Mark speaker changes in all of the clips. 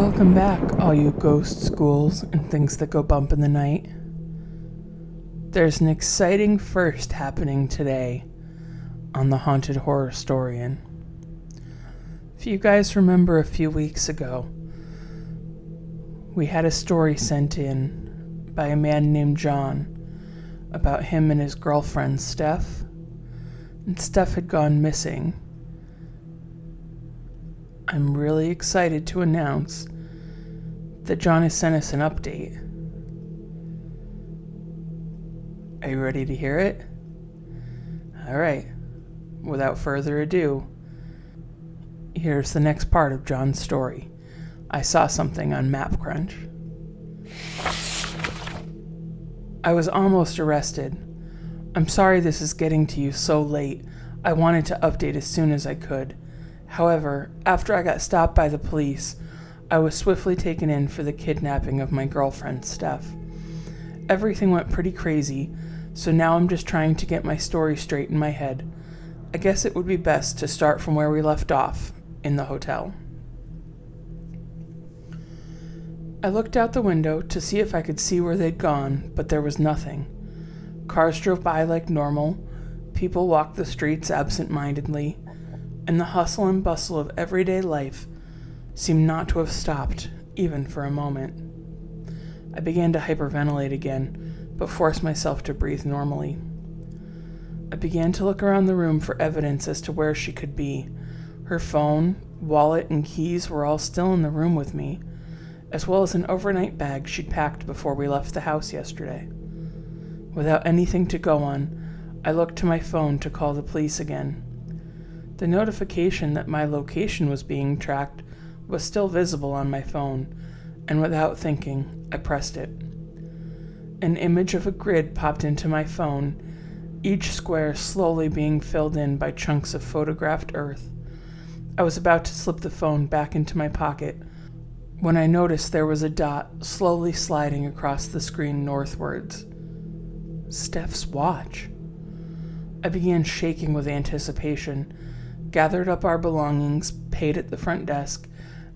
Speaker 1: Welcome back, all you ghost schools and things that go bump in the night. There's an exciting first happening today on the Haunted Horrorstorian. If you guys remember a few weeks ago, we had a story sent in by a man named John about him and his girlfriend Steph. And Steph had gone missing. I'm really excited to announce that John has sent us an update. Are you ready to hear it? All right. Without further ado, here's the next part of John's story. I saw something on MapCrunch. I was almost arrested. I'm sorry this is getting to you so late. I wanted to update as soon as I could. However, after I got stopped by the police, I was swiftly taken in for the kidnapping of my girlfriend, Steph. Everything went pretty crazy, so now I'm just trying to get my story straight in my head. I guess it would be best to start from where we left off in the hotel. I looked out the window to see if I could see where they'd gone, but there was nothing. Cars drove by like normal, people walked the streets absent mindedly, and the hustle and bustle of everyday life seemed not to have stopped, even for a moment. I began to hyperventilate again, but forced myself to breathe normally. I began to look around the room for evidence as to where she could be. Her phone, wallet, and keys were all still in the room with me as well as an overnight bag she'd packed before we left the house yesterday. Without anything to go on, I looked to my phone to call the police again. The notification that my location was being tracked was still visible on my phone, and without thinking, I pressed it. An image of a grid popped into my phone, each square slowly being filled in by chunks of photographed earth. I was about to slip the phone back into my pocket when I noticed there was a dot slowly sliding across the screen northwards. Steph's watch. I began shaking with anticipation, gathered up our belongings, paid at the front desk,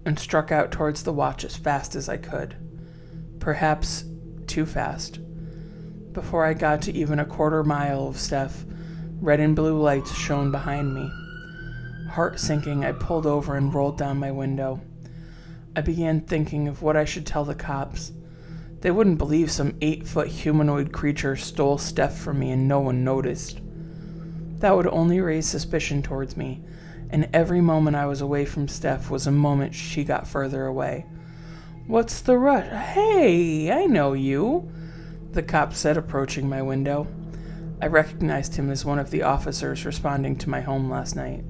Speaker 1: and struck out towards the watch as fast as I could. Perhaps too fast. Before I got to even a quarter mile of Steph, red and blue lights shone behind me. Heart sinking, I pulled over and rolled down my window. I began thinking of what I should tell the cops. They wouldn't believe some eight foot humanoid creature stole Steph from me and no one noticed. That would only raise suspicion towards me, and every moment I was away from Steph was a moment she got further away. What's the rush? Hey, I know you, the cop said, approaching my window. I recognized him as one of the officers responding to my home last night.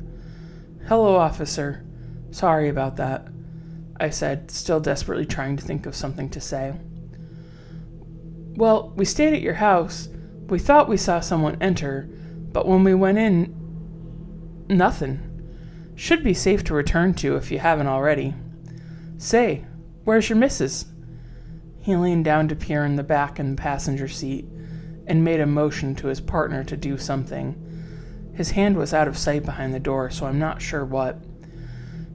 Speaker 1: Hello, officer. Sorry about that. I said, still desperately trying to think of something to say. Well, we stayed at your house. We thought we saw someone enter, but when we went in, nothing. Should be safe to return to if you haven't already. Say, where's your missus? He leaned down to peer in the back in the passenger seat and made a motion to his partner to do something. His hand was out of sight behind the door, so I'm not sure what.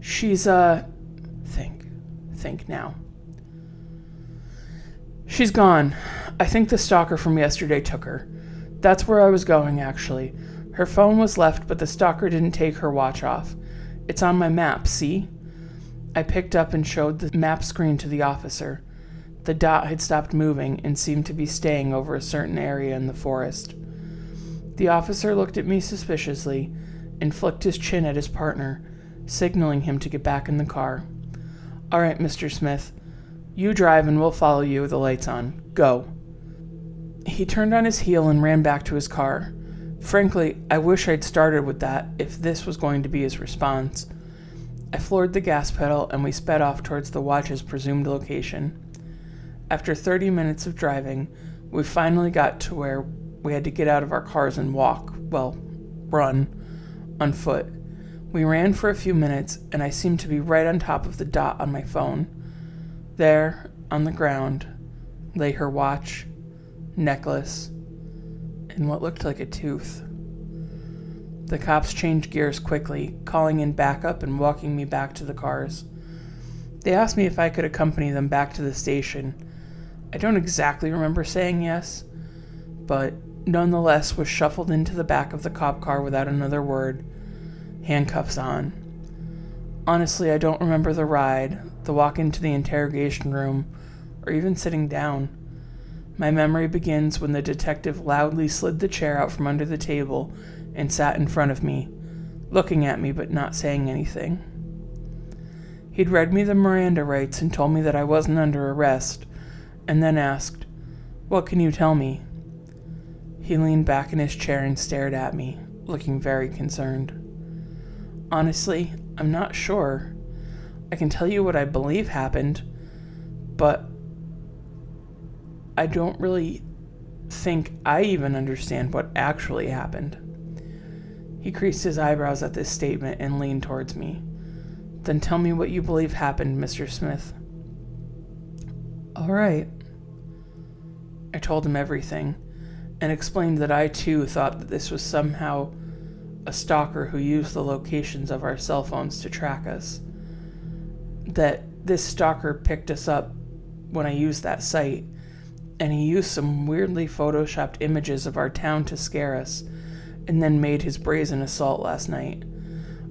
Speaker 1: She's, uh, Think. Think now. She's gone. I think the stalker from yesterday took her. That's where I was going, actually. Her phone was left, but the stalker didn't take her watch off. It's on my map, see? I picked up and showed the map screen to the officer. The dot had stopped moving and seemed to be staying over a certain area in the forest. The officer looked at me suspiciously and flicked his chin at his partner, signaling him to get back in the car. All right, Mr. Smith. You drive and we'll follow you with the lights on. Go. He turned on his heel and ran back to his car. Frankly, I wish I'd started with that if this was going to be his response. I floored the gas pedal and we sped off towards the watch's presumed location. After 30 minutes of driving, we finally got to where we had to get out of our cars and walk, well, run, on foot. We ran for a few minutes, and I seemed to be right on top of the dot on my phone. There, on the ground, lay her watch, necklace, and what looked like a tooth. The cops changed gears quickly, calling in backup and walking me back to the cars. They asked me if I could accompany them back to the station. I don't exactly remember saying yes, but nonetheless was shuffled into the back of the cop car without another word, handcuffs on. Honestly, I don't remember the ride, the walk into the interrogation room, or even sitting down. My memory begins when the detective loudly slid the chair out from under the table and sat in front of me, looking at me but not saying anything. He'd read me the Miranda rights and told me that I wasn't under arrest, and then asked, What can you tell me? He leaned back in his chair and stared at me, looking very concerned. Honestly, I'm not sure. I can tell you what I believe happened, but I don't really think I even understand what actually happened. He creased his eyebrows at this statement and leaned towards me. Then tell me what you believe happened, Mr. Smith. All right. I told him everything and explained that I too thought that this was somehow a stalker who used the locations of our cell phones to track us. That this stalker picked us up when I used that site, and he used some weirdly photoshopped images of our town to scare us, and then made his brazen assault last night.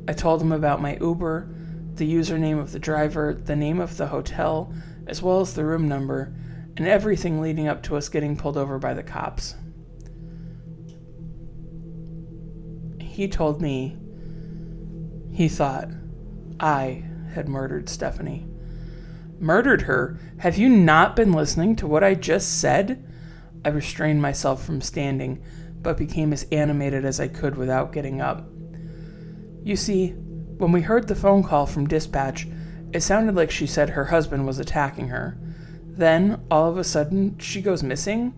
Speaker 1: I told him about my Uber, the username of the driver, the name of the hotel, as well as the room number, and everything leading up to us getting pulled over by the cops. He told me he thought I had murdered Stephanie. Murdered her? Have you not been listening to what I just said? I restrained myself from standing, but became as animated as I could without getting up. You see, when we heard the phone call from dispatch, it sounded like she said her husband was attacking her. Then, all of a sudden, she goes missing,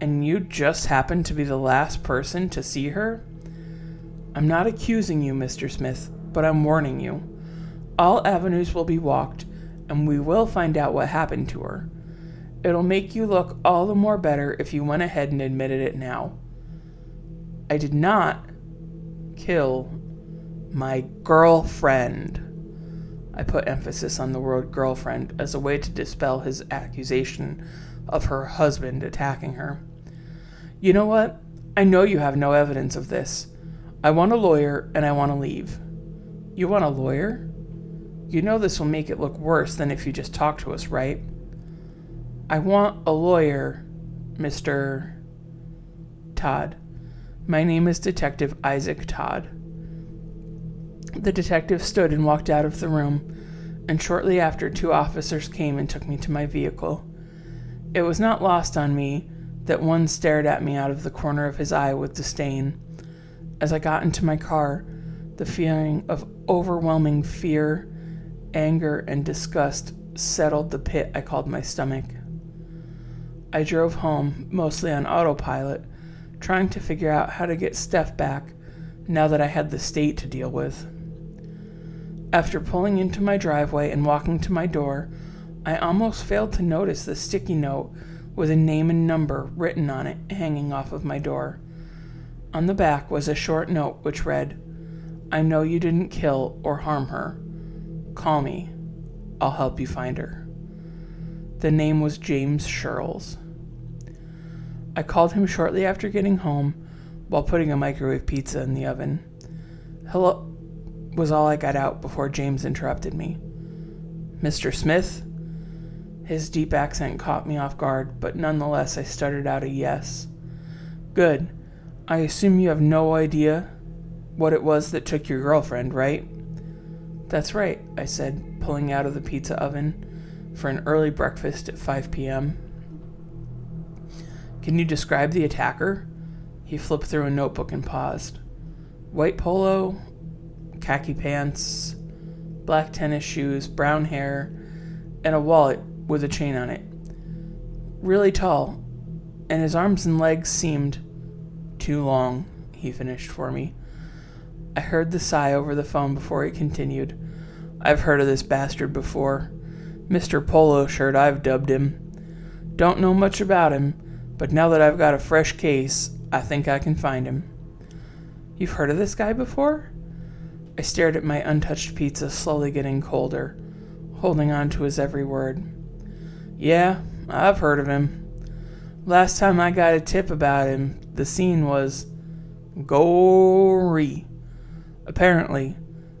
Speaker 1: and you just happened to be the last person to see her? I'm not accusing you, Mr. Smith, but I'm warning you. All avenues will be walked, and we will find out what happened to her. It'll make you look all the more better if you went ahead and admitted it now. I did not kill my girlfriend. I put emphasis on the word girlfriend as a way to dispel his accusation of her husband attacking her. You know what? I know you have no evidence of this, I want a lawyer and I want to leave. You want a lawyer? You know this will make it look worse than if you just talk to us, right? I want a lawyer, Mr. Todd. My name is Detective Isaac Todd. The detective stood and walked out of the room, and shortly after, two officers came and took me to my vehicle. It was not lost on me that one stared at me out of the corner of his eye with disdain as I got into my car, the feeling of overwhelming fear, anger, and disgust settled the pit I called my stomach. I drove home, mostly on autopilot, trying to figure out how to get Steph back now that I had the state to deal with. After pulling into my driveway and walking to my door, I almost failed to notice the sticky note with a name and number written on it hanging off of my door. On the back was a short note which read, I know you didn't kill or harm her. Call me. I'll help you find her. The name was James Sherles. I called him shortly after getting home while putting a microwave pizza in the oven. Hello was all I got out before James interrupted me. Mr. Smith? His deep accent caught me off guard, but nonetheless I stuttered out a yes. Good. I assume you have no idea what it was that took your girlfriend, right? That's right, I said, pulling out of the pizza oven for an early breakfast at 5 p.m. Can you describe the attacker? He flipped through a notebook and paused. White polo, khaki pants, black tennis shoes, brown hair, and a wallet with a chain on it. Really tall, and his arms and legs seemed too long, he finished for me. I heard the sigh over the phone before he continued. I've heard of this bastard before. Mr. Polo Shirt, I've dubbed him. Don't know much about him, but now that I've got a fresh case, I think I can find him. You've heard of this guy before? I stared at my untouched pizza slowly getting colder. holding on to his every word. Yeah, I've heard of him. Last time I got a tip about him, the scene was gory. Apparently,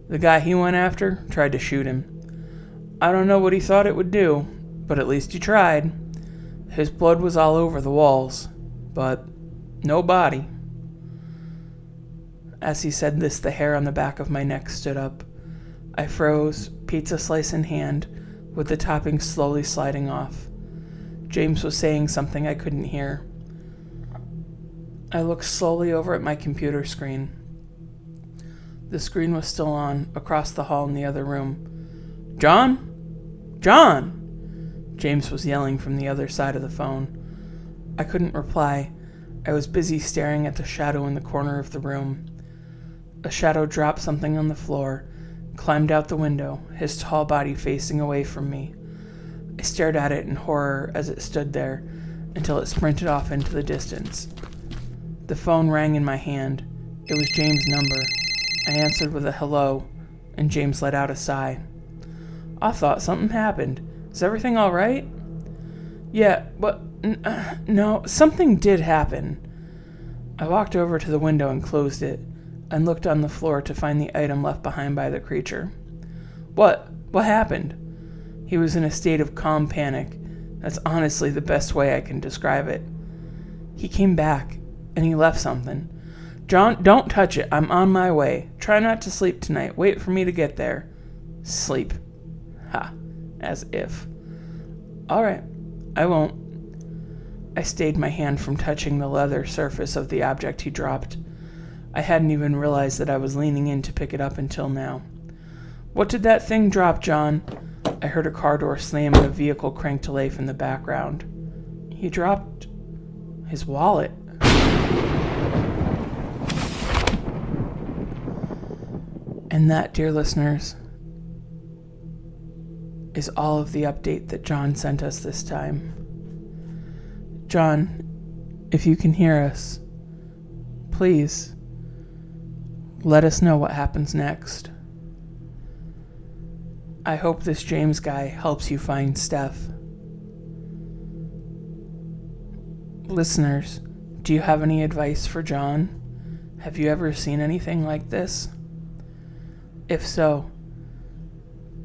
Speaker 1: the guy he went after tried to shoot him. I don't know what he thought it would do, but at least he tried. His blood was all over the walls, but no body. As he said this, the hair on the back of my neck stood up. I froze, pizza slice in hand, with the topping slowly sliding off. James was saying something I couldn't hear. I looked slowly over at my computer screen. The screen was still on, across the hall in the other room. John? John! James was yelling from the other side of the phone. I couldn't reply. I was busy staring at the shadow in the corner of the room. A shadow dropped something on the floor climbed out the window, his tall body facing away from me. I stared at it in horror as it stood there until it sprinted off into the distance. The phone rang in my hand. It was James' number. I answered with a hello, and James let out a sigh. I thought something happened. Is everything all right? Yeah, but n- uh, no, something did happen. I walked over to the window and closed it and looked on the floor to find the item left behind by the creature. What? What happened? He was in a state of calm panic. That's honestly the best way I can describe it. He came back, and he left something. John, don't touch it. I'm on my way. Try not to sleep tonight. Wait for me to get there. Sleep. Ha. As if. All right. I won't. I stayed my hand from touching the leather surface of the object he dropped. I hadn't even realized that I was leaning in to pick it up until now. What did that thing drop, John? I heard a car door slam and a vehicle crank to life in the background. He dropped his wallet. And that, dear listeners, is all of the update that John sent us this time. John, if you can hear us, please let us know what happens next. I hope this James guy helps you find Steph. Listeners, do you have any advice for John? Have you ever seen anything like this? If so,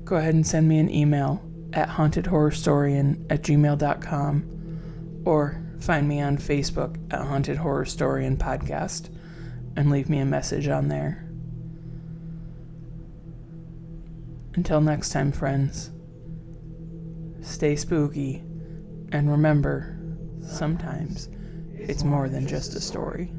Speaker 1: go ahead and send me an email at hauntedhorrorstorian at gmail.com or find me on Facebook at Haunted Horrorstorian Podcast and leave me a message on there. Until next time, friends, stay spooky and remember sometimes it's more than just a story.